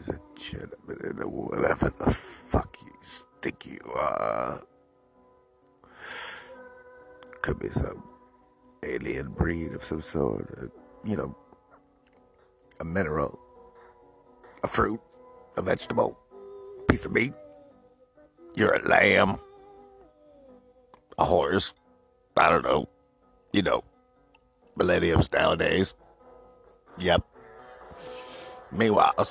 ladies and gentlemen, and whatever the fuck you think you are? Could be some alien breed of some sort. uh, You know, a mineral, a fruit, a vegetable, piece of meat. You're a lamb. A horse. I don't know. You know, millenniums nowadays. Yep. Meanwhile,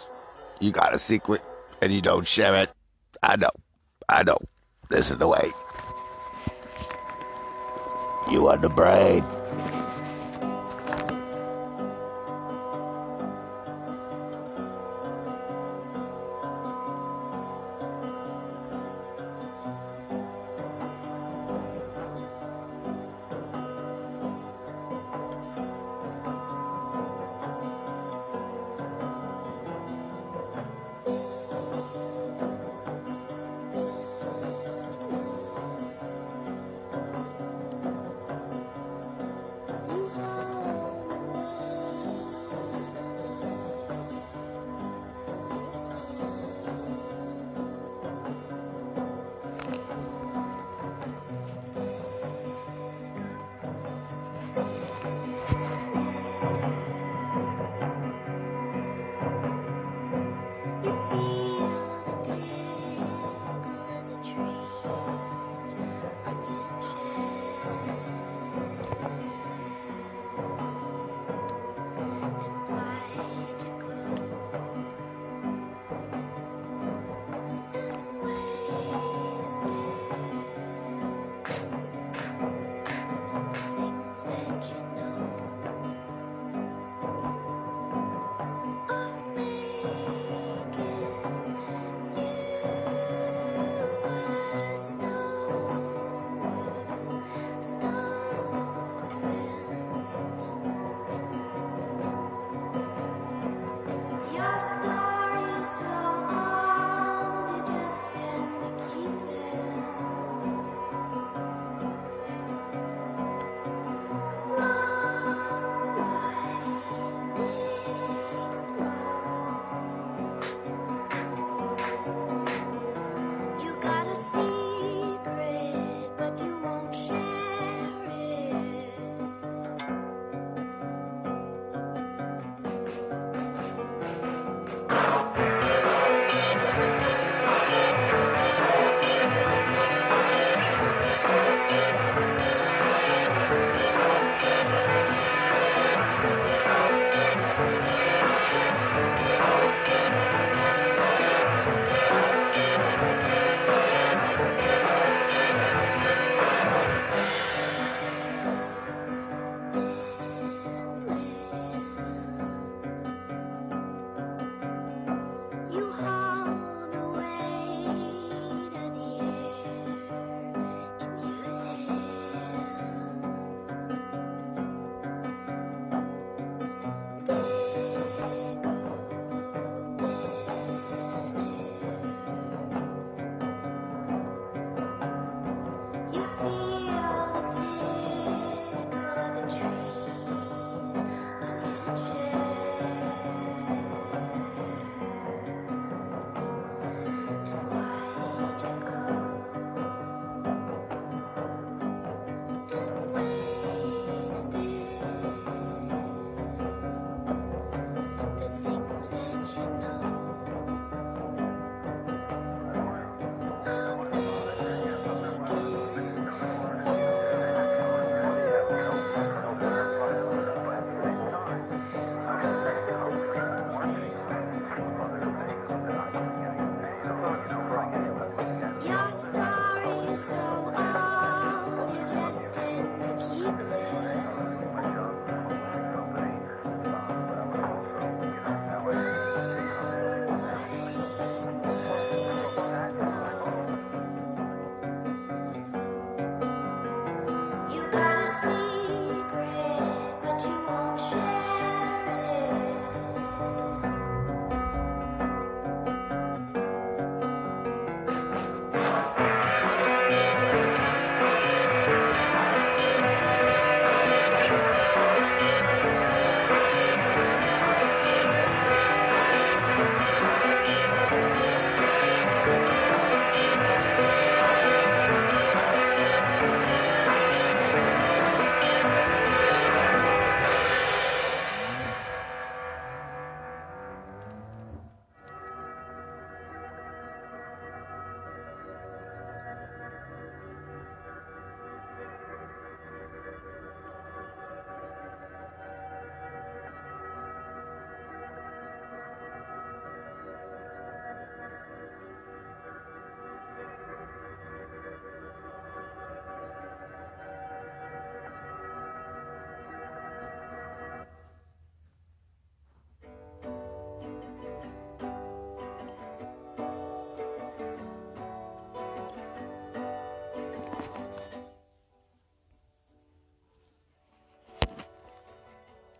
you got a secret and you don't share it. I know. I know. This is the way. You are the brain.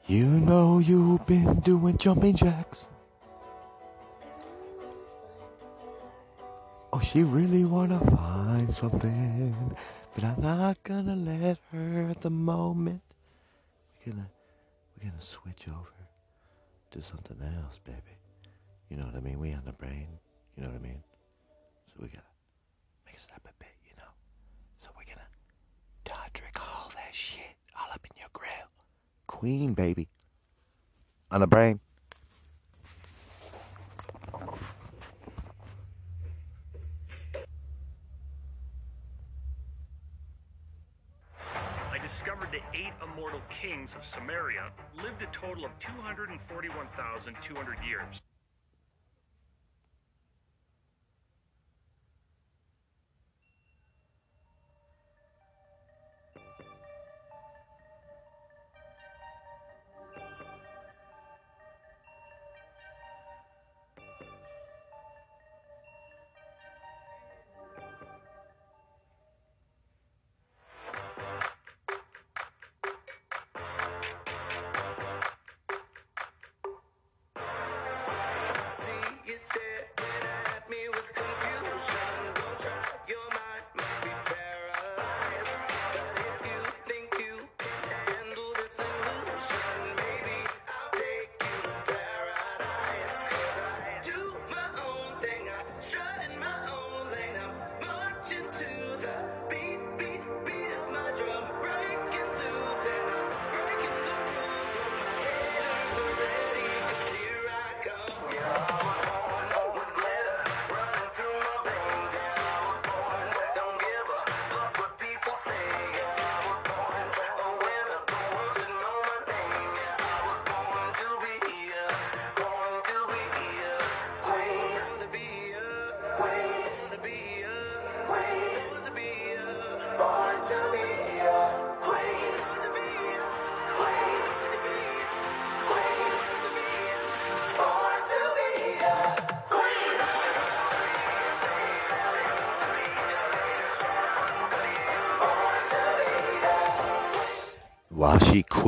You know you've been doing jumping jacks. Oh, she really wanna find something, but I'm not gonna let her at the moment. We're gonna, we're gonna switch over to something else, baby. You know what I mean? We on the brain. You know what I mean? So we gotta mix it up a bit, you know. So we're gonna Todrick all that shit all up in your grill. Queen, baby. On the brain. I discovered the eight immortal kings of Sumeria lived a total of 241,200 years.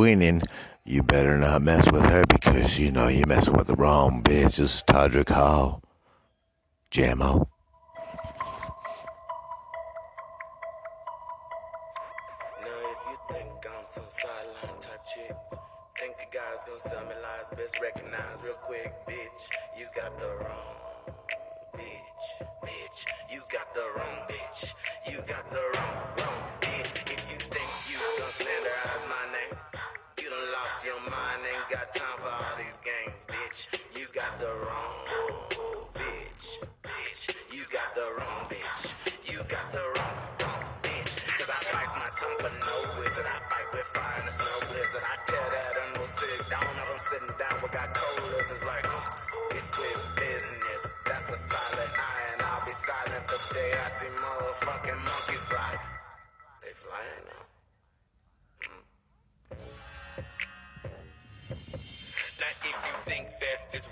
Queening, you better not mess with her because you know you're messing with the wrong bitch. This is Todrick Hall. Jammo. Now if you think I'm some sideline type chick, think the guy's gonna sell me lies, best recognize real quick, bitch. You got the wrong bitch, bitch. You got the wrong bitch. You got the wrong, wrong lost your mind, ain't got time for all these games, bitch. You got the wrong bitch, bitch. You got the wrong bitch. You got the wrong, wrong bitch. Cause I bite my tongue for no wizard. I fight with fire in the snow blizzard. I tell that animal sit down. If I'm sitting down, we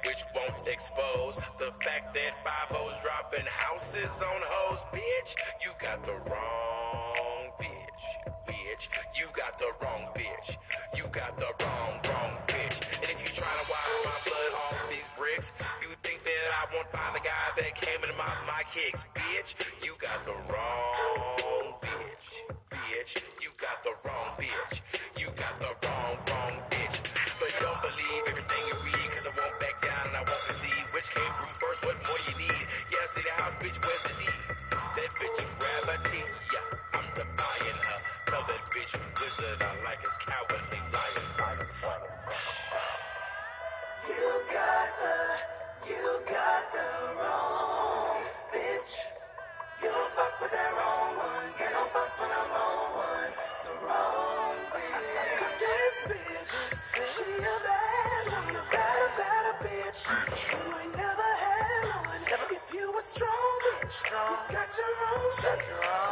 witch won't expose the fact that 5-0's dropping houses on hoes, bitch, you got the wrong bitch. Bitch, you got the wrong bitch. You got the wrong, wrong bitch. And if you trying to wash my blood off these bricks, you think that I won't find the guy that came into my, my kicks, bitch. You got the wrong bitch. Bitch, you got the wrong bitch. You got the yeah, I'm defying her. Bitch wizard I like his cowardly. You got the, you got the wrong bitch. You don't fuck with that wrong one. Get no fucks when I'm on one. The wrong bitch. 'Cause this bitch, she a bad one, a better bitch. Got your own shit.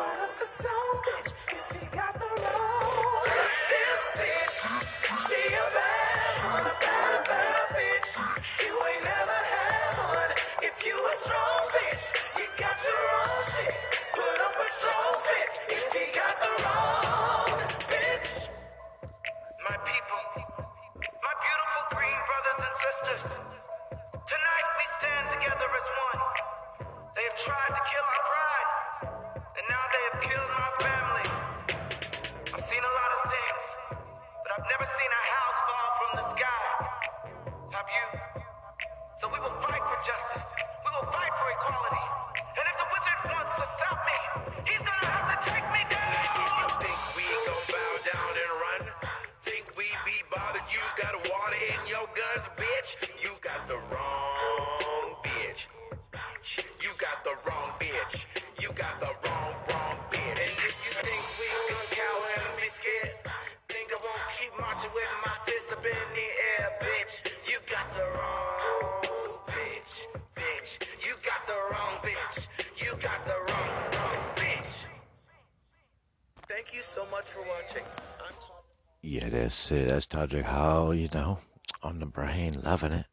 That's it. That's Todrick Hall, you know, on the brain, loving it.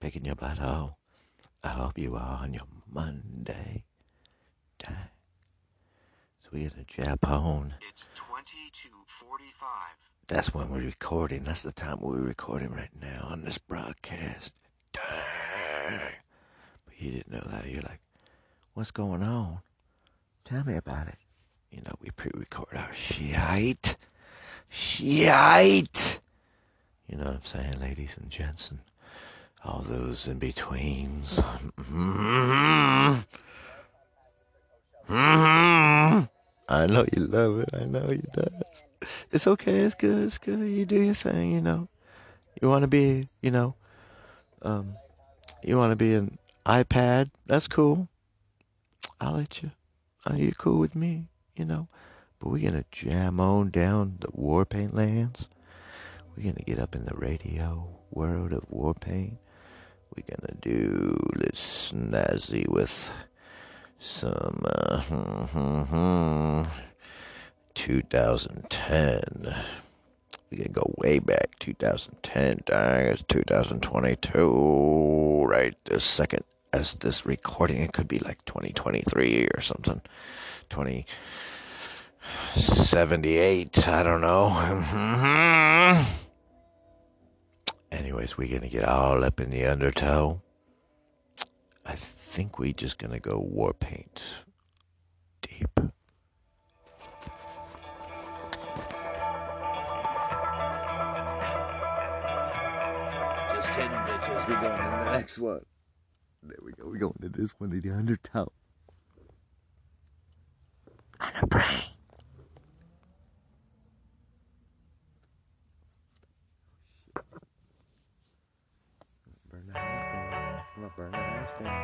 Picking your butthole. I hope you are on your Monday. Day. So we get a Japone. It's 2245. That's when we're recording. That's the time we're recording right now on this broadcast. Dang. But you didn't know that. You're like, what's going on? Tell me about it. You know, we pre record our shite. Shite. You know what I'm saying, ladies and gents, and all those in betweens. Mm-hmm. Mm-hmm. I know you love it. I know you does. It's okay. It's good. It's good. You do your thing. You know. You want to be. You know. Um. You want to be an iPad. That's cool. I'll let you. Are you cool with me? You know. But we're gonna jam on down the Warpaint lands. We're gonna get up in the radio world of Warpaint. We're gonna do let's snazzy with some uh, 2010. We can go way back 2010. Dang, it's 2022. Right this second, as this recording, it could be like 2023 or something. 2078. I don't know. Mm-hmm. Anyways, we're gonna get all up in the undertow. I think we're just gonna go war paint deep. Just kidding, bitches. We're going to the next one. There we go. We're going to this one, in the undertow. On a brain. Burn the house down. I'm gonna burn the house down.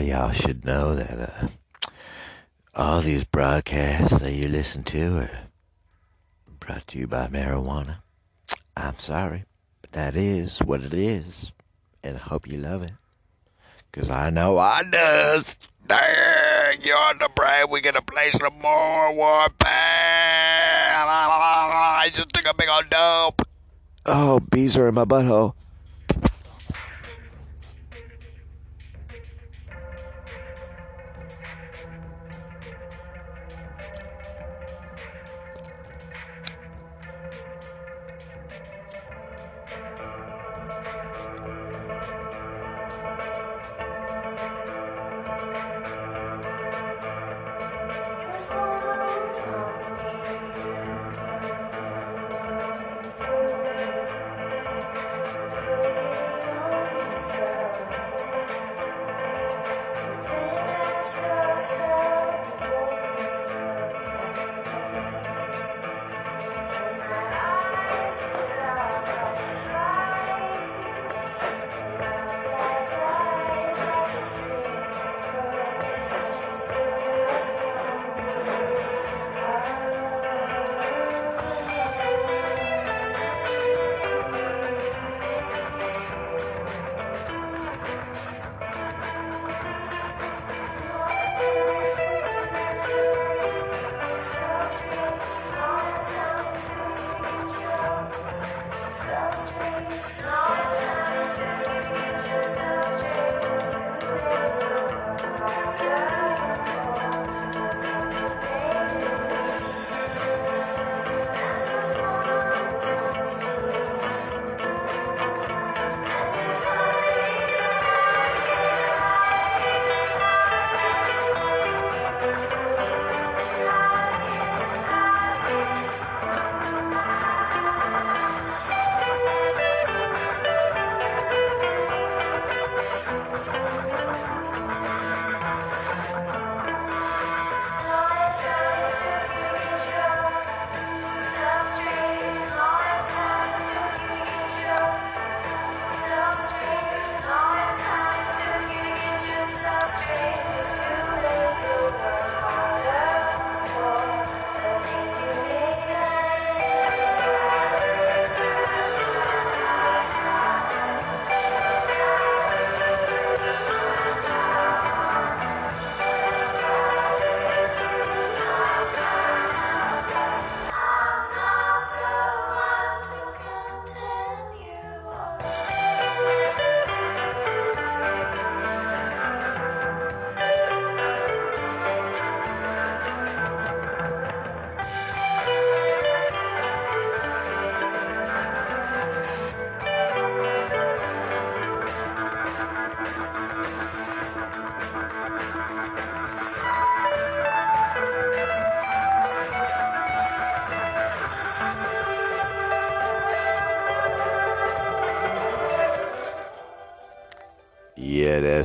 Y'all should know that uh, all these broadcasts that you listen to are brought to you by marijuana. I'm sorry, but that is what it is, and I hope you love it. Cause I know I does. Dang, you're on the brain. We're gonna play some more Warpaint. I just took a big old dope. Oh, bees are in my butthole.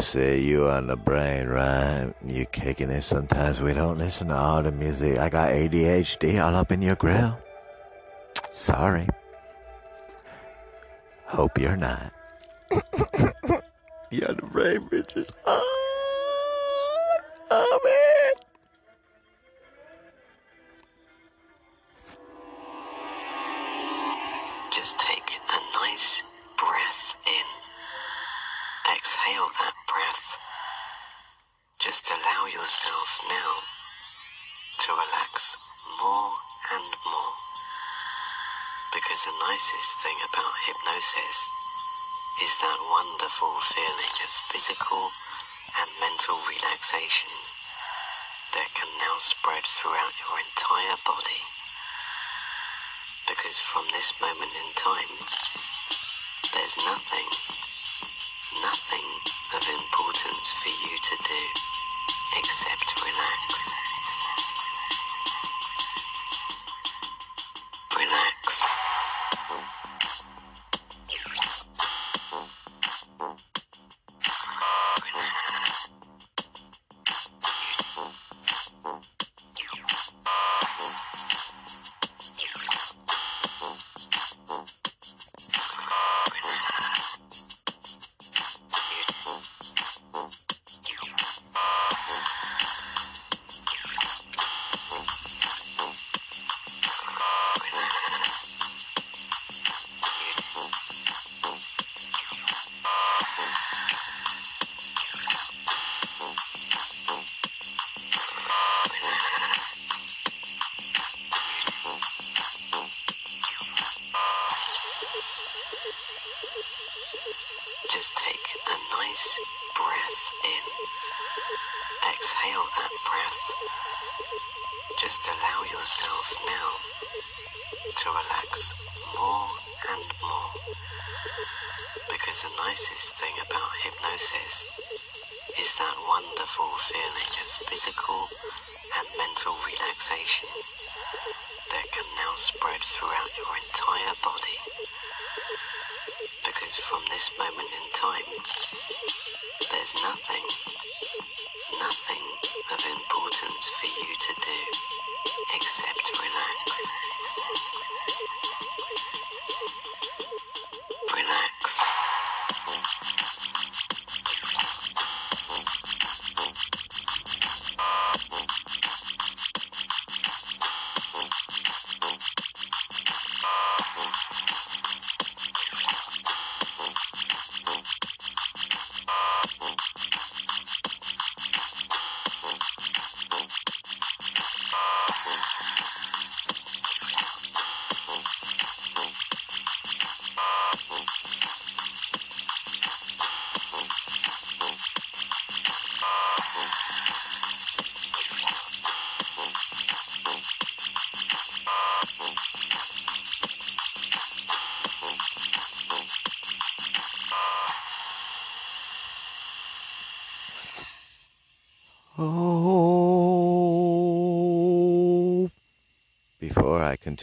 Yeah, that's it. You on the brain, right? You kicking it. Sometimes we don't listen to all the music. I got ADHD all up in your grill. Sorry. Hope you're not. you on the brain, bitches. Oh, oh man. Just take a nice breath in. Exhale that breath. Just allow yourself now to relax more and more. Because the nicest thing about hypnosis is that wonderful feeling of physical and mental relaxation that can now spread throughout your entire body. Because from this moment in time, there's nothing, nothing for you to do except. Relax.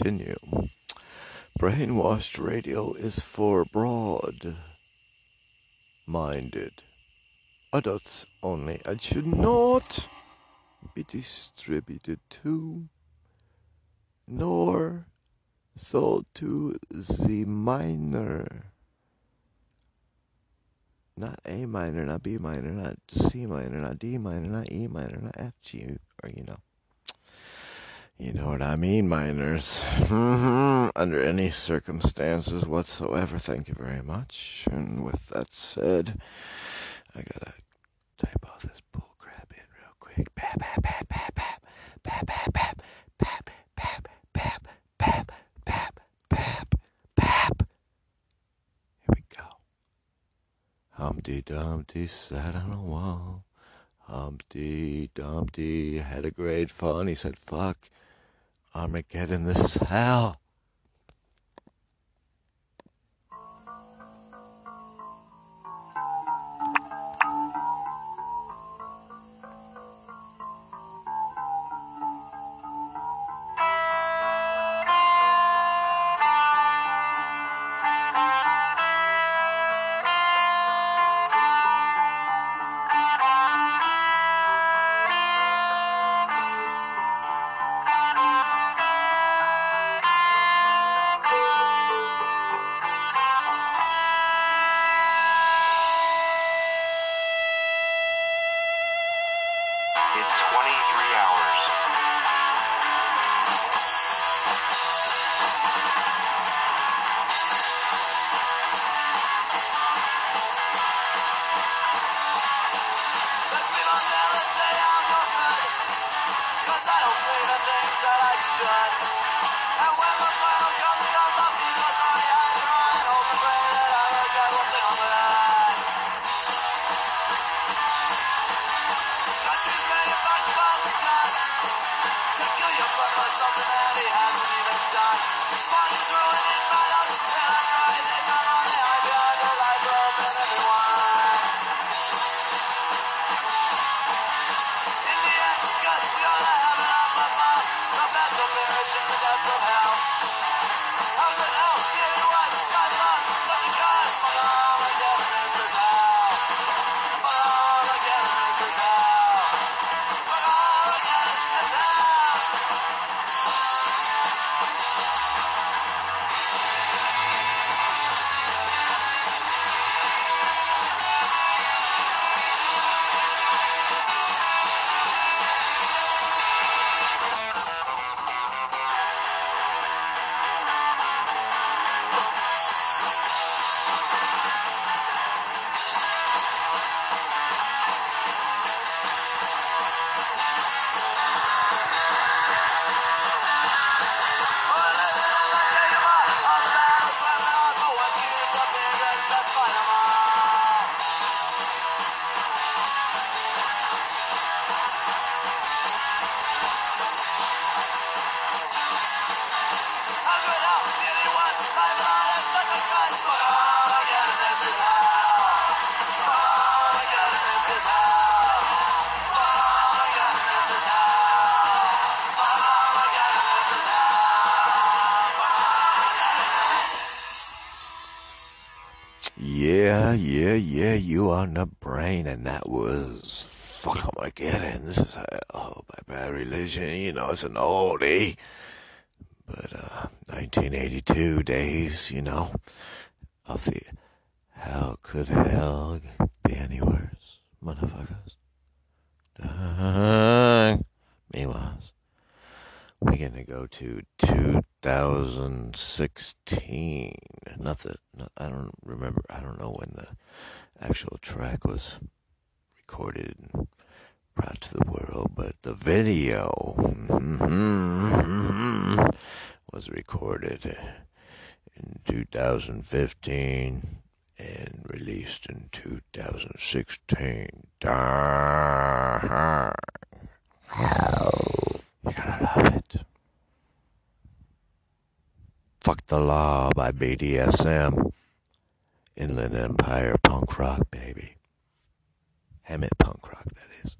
Continue, brainwashed radio is for broad minded adults only and should not be distributed to nor sold to the minor. Not A minor, not B minor, not C minor, not D minor, not E minor, not F, G, or you know. You know what I mean, minors. Mhm. Under any circumstances whatsoever. Thank you very much. And with that said, I gotta type all this bull crap in real quick. Pap, pap, pap, pap, pap, pap, pap, pap, pap, pap, pap, pap, pap, pap, pap. Here we go. Humpty Dumpty sat on a wall. Humpty Dumpty had a great and he said, Fuck, Armageddon, this is hell. You on the brain, and that was Fuck Armageddon. This is Hell by Bad Religion. You know, it's an oldie. But, uh, 1982 days, you know, of the How could hell be any worse, motherfuckers? Dang. Meanwhile, we're gonna go to 2016. Not that not, I don't remember. I don't know when the actual track was recorded and brought to the world, but the video was recorded in 2015 and released in 2016. Darn. You're gonna love it. Fuck the Law by BDSM. Inland Empire punk rock, baby. Hemet punk rock, that is.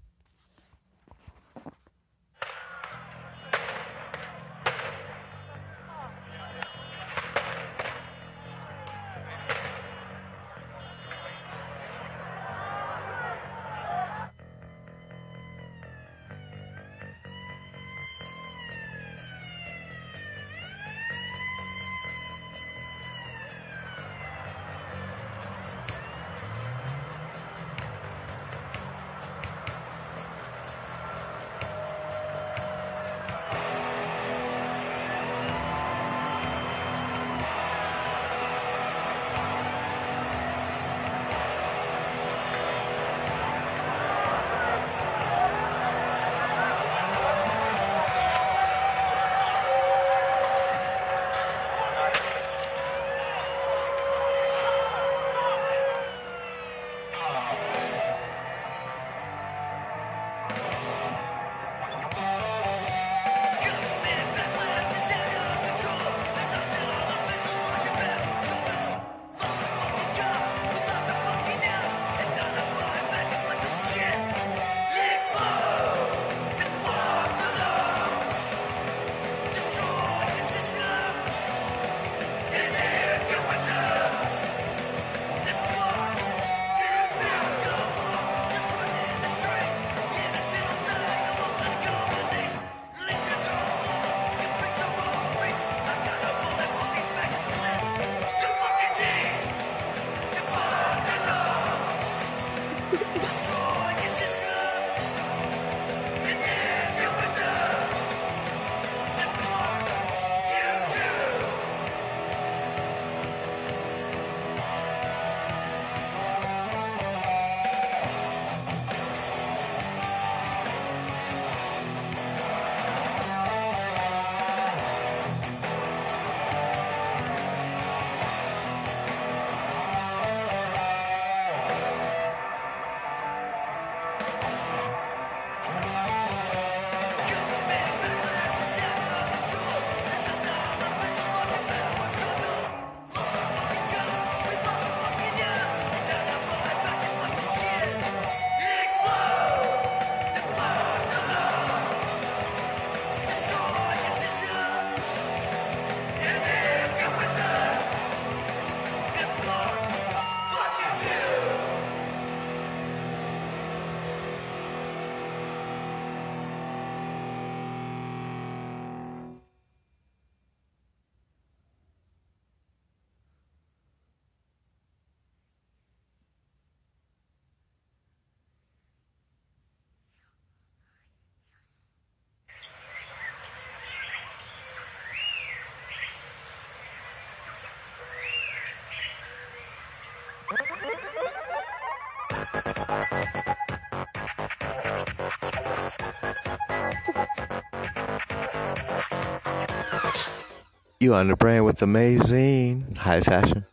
You on the brain with amazing high fashion.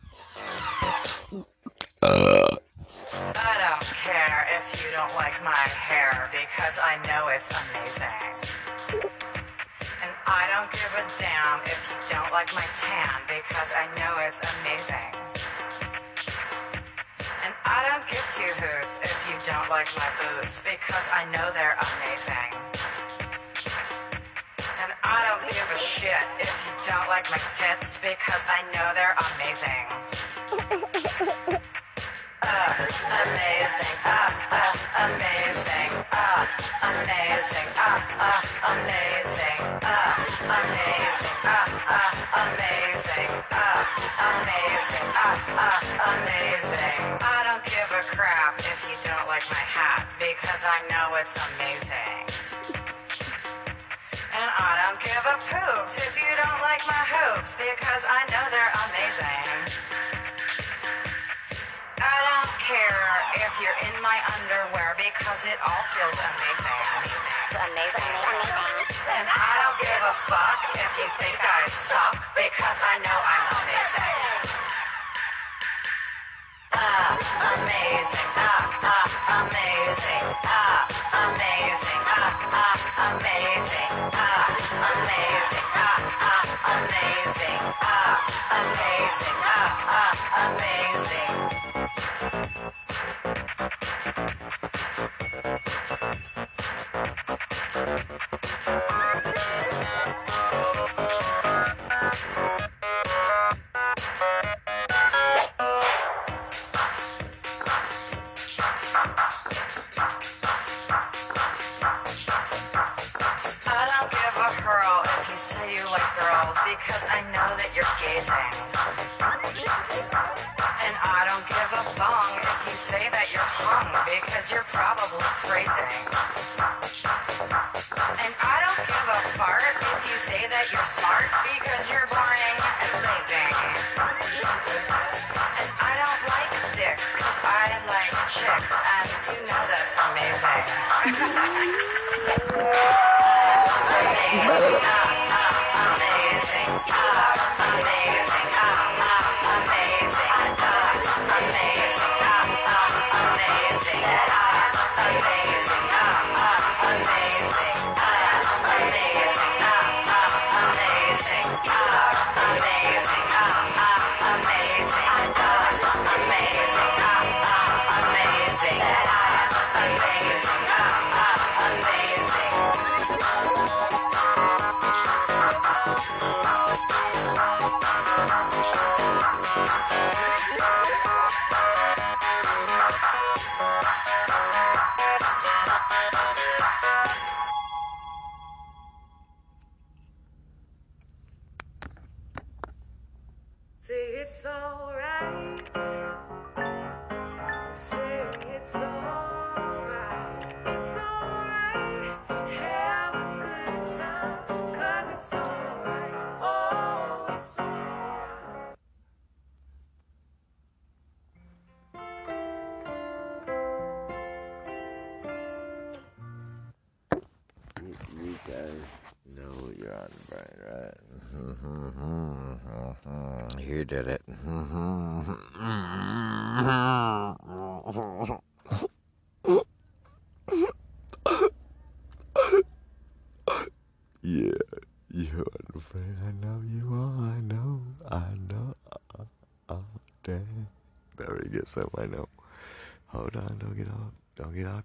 Uh. I don't care if you don't like my hair because I know it's amazing. And I don't give a damn if you don't like my tan because I know it's amazing. And I don't give two hoots if you don't like my boots because I know they're amazing. I don't give a shit if you don't like my tits because I know they're amazing. uh, amazing, uh, uh, amazing, uh, amazing, uh, uh, amazing, uh, amazing, uh, uh, amazing, uh, amazing, uh, uh, amazing. I don't give a crap if you don't like my hat because I know it's amazing. I don't give a poops if you don't like my hoops because I know they're amazing. I don't care if you're in my underwear because it all feels amazing. amazing, amazing. And I don't give a fuck if you think I suck because I know I'm amazing. Ah, amazing, ah, ah, amazing, ah, amazing, ah, ah, amazing, ah, amazing, ah, ah, amazing, ah, amazing, ah, ah, amazing. You're probably crazy. And I don't give a fart if you say that you're smart because you're boring and lazy. And I don't like dicks because I like chicks and you know that's amazing. Amazing,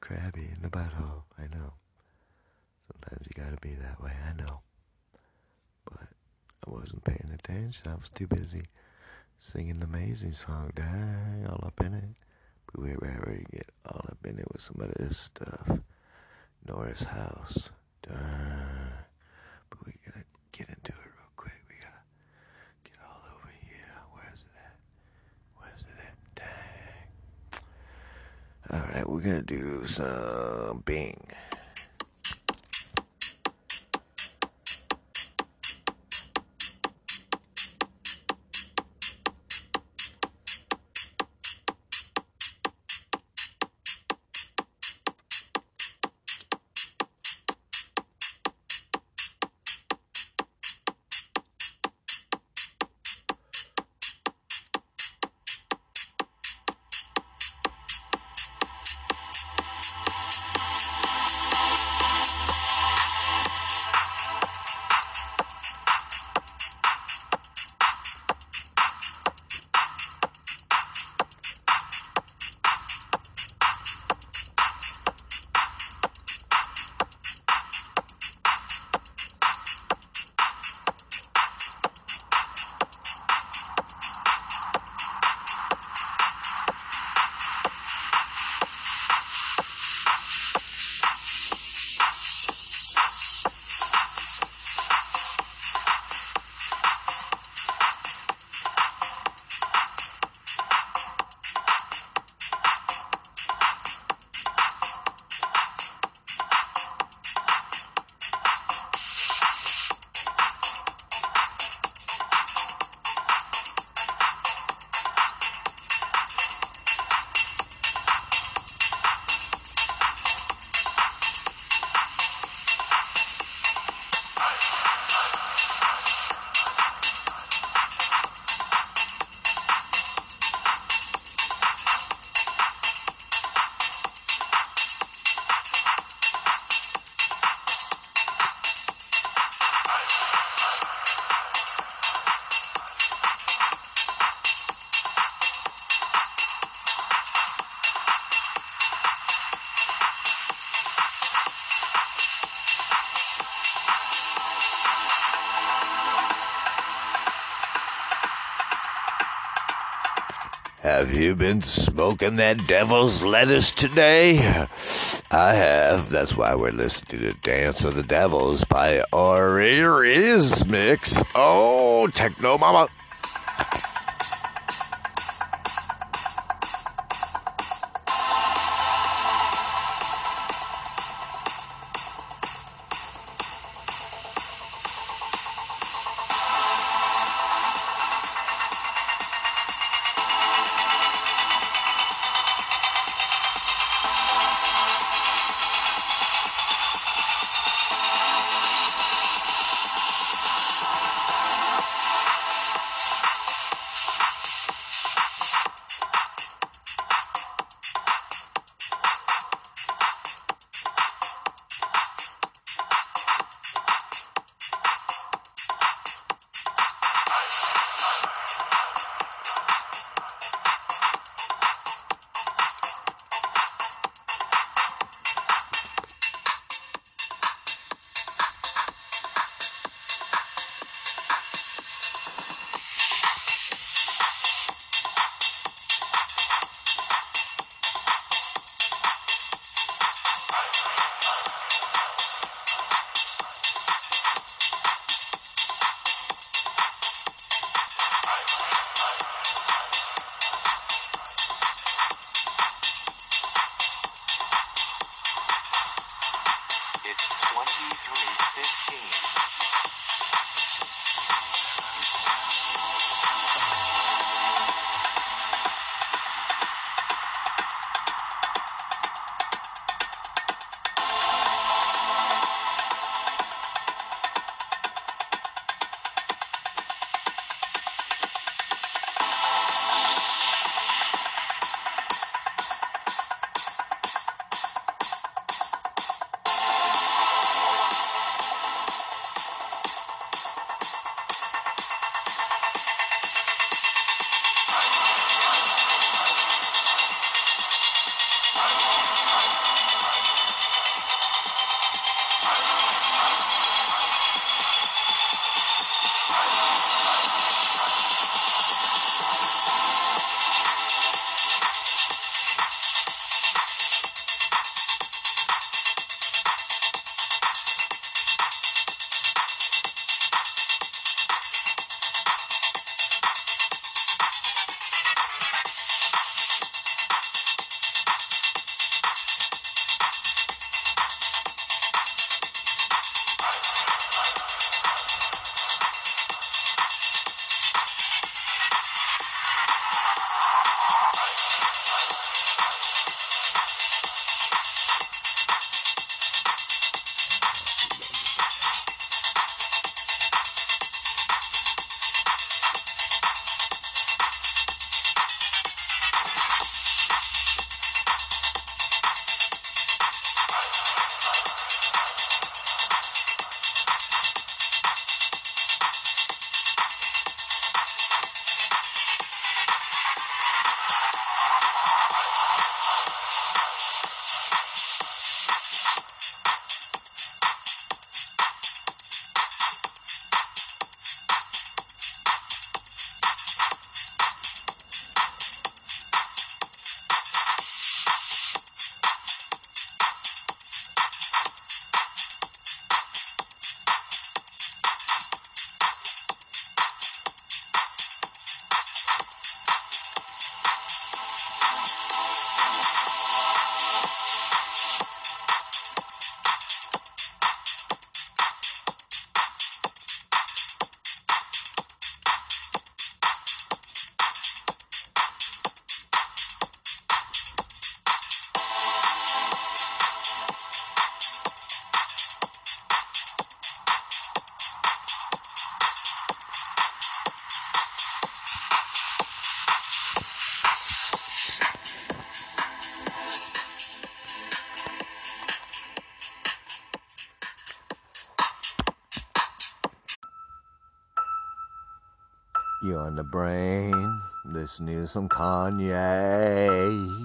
crabby in the butthole. I know. Sometimes you gotta be that way, I know. But I wasn't paying attention. I was too busy singing the amazing song. Dang, all up in it. But we were ready to get all up in it with some of this stuff. Norris House. Dang. But we gotta get into it real quick. We gotta get all over here. Where's it at? Where's it at? Dang. Alright, we're gonna do some Bing. Have you been smoking that devil's lettuce today? I have. That's why we're listening to Dance of the Devils by Mix. Oh, Techno Mama. Brain? Listen to some Kanye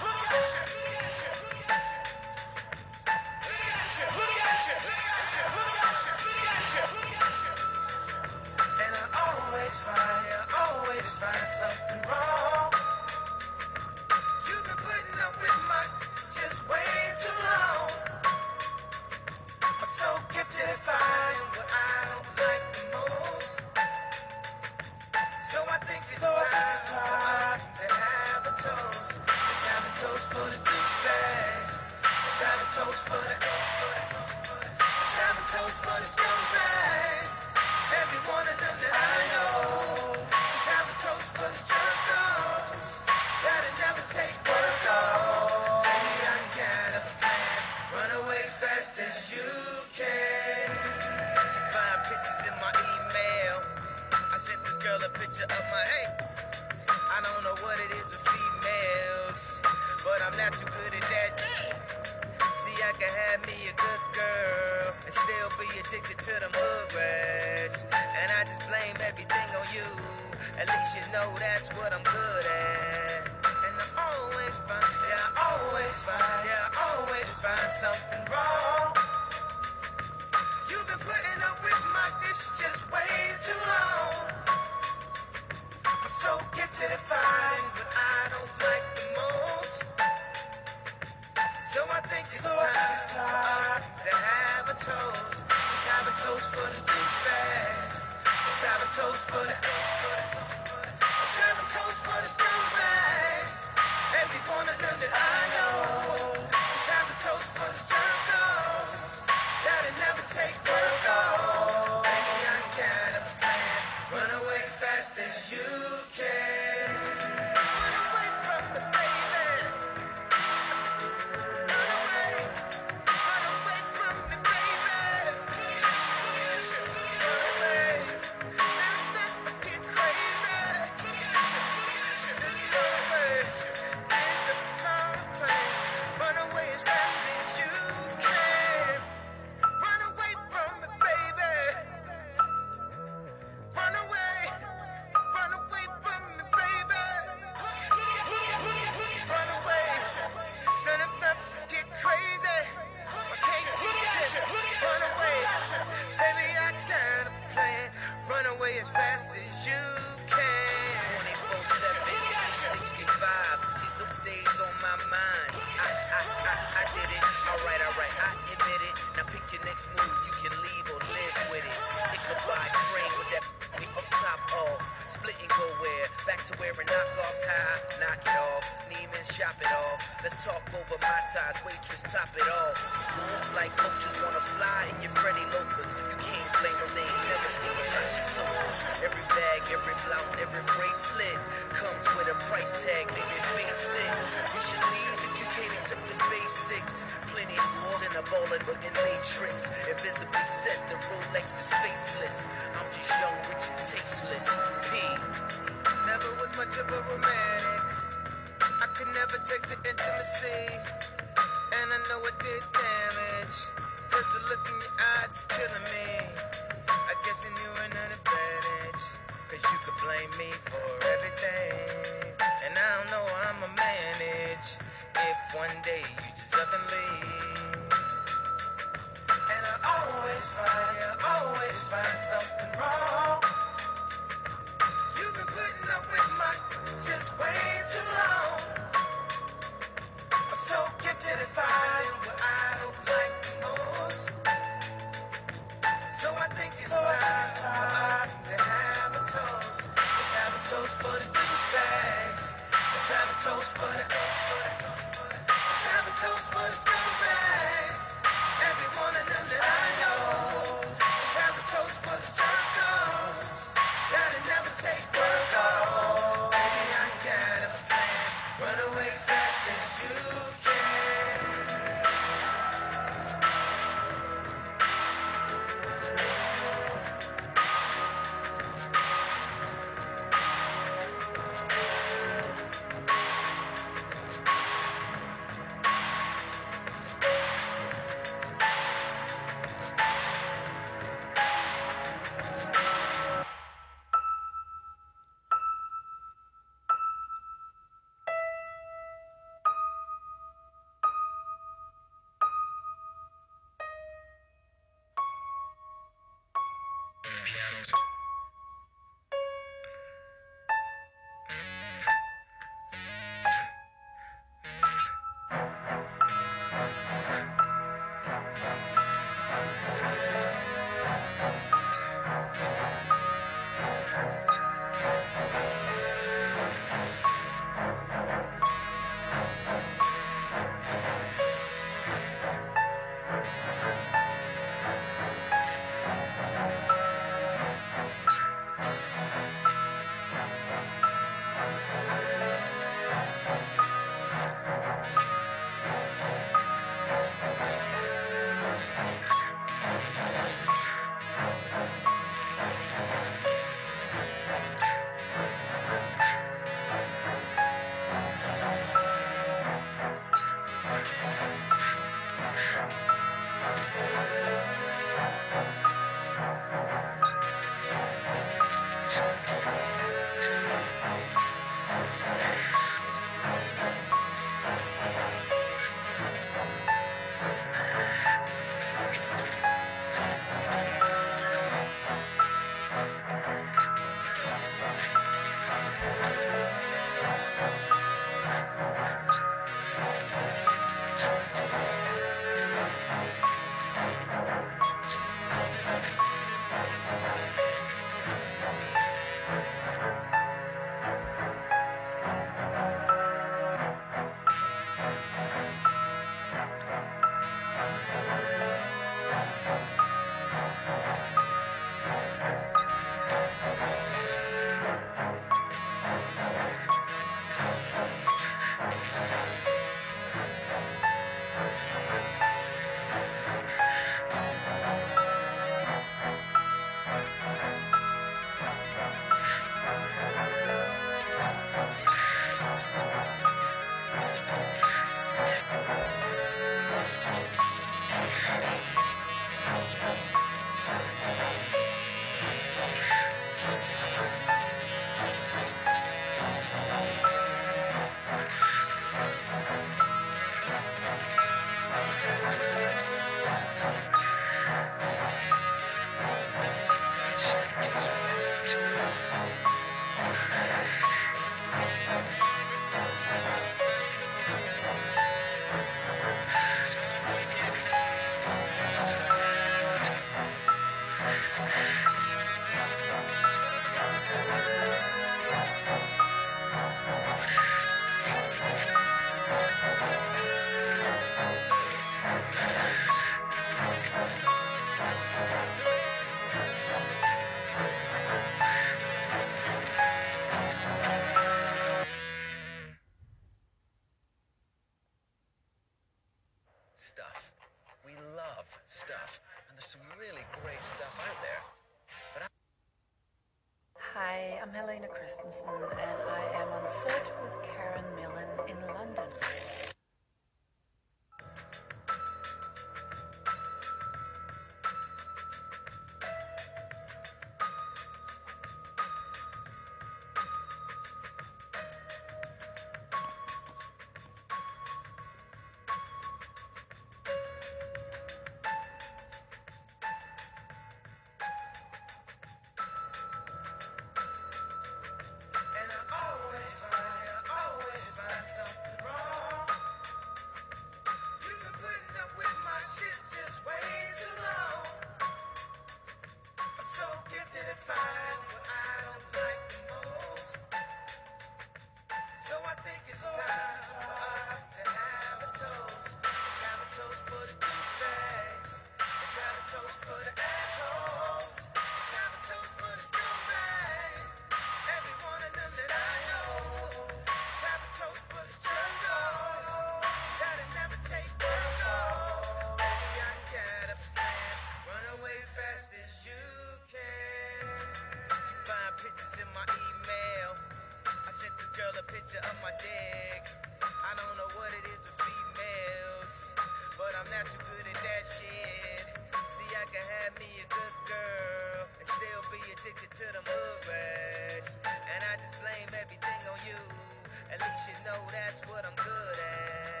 At least you know that's what I'm good at.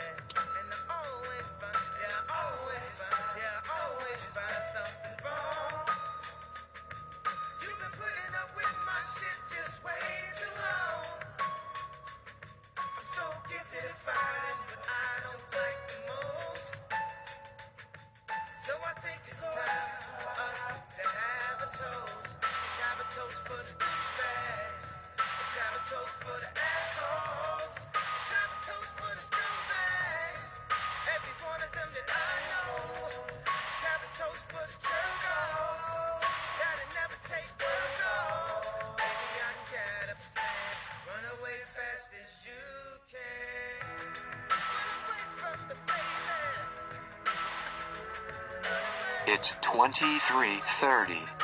23, 30.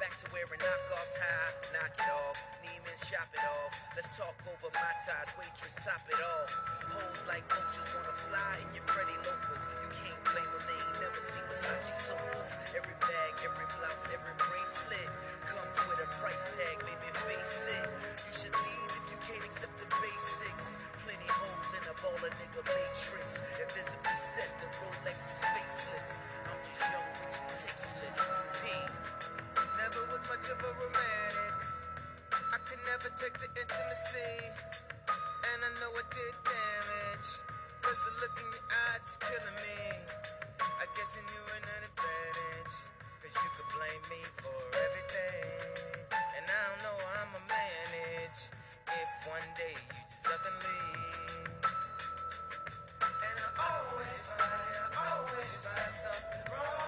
Back to wearing knockoffs high. Knock it off. Neiman, shop it off. Let's talk over my ties. Waitress, top it off. Hoes like vultures wanna fly in your Freddy loafers. You can't blame them, they ain't never seen Versace sofas. Every bag, every blouse, every bracelet comes with a price tag, baby, face it. You should leave if you can't accept the basics. Plenty hoes in a baller nigga matrix. Invisibly set, the Rolex is faceless. I'm just young, rich, and tasteless. P. Never was much of a romantic. I could never take the intimacy. And I know it did damage. Cause the look in your eyes is killing me. I guess you knew an advantage. Cause you could blame me for everything. And I don't know how I'ma manage. If one day you just up and leave. And I always find, I always find something wrong.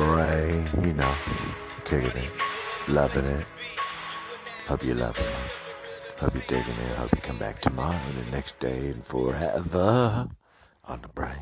You know, kicking it, loving it. Hope you're loving it. Hope you're digging it. Hope you come back tomorrow, the next day, and forever on the brain.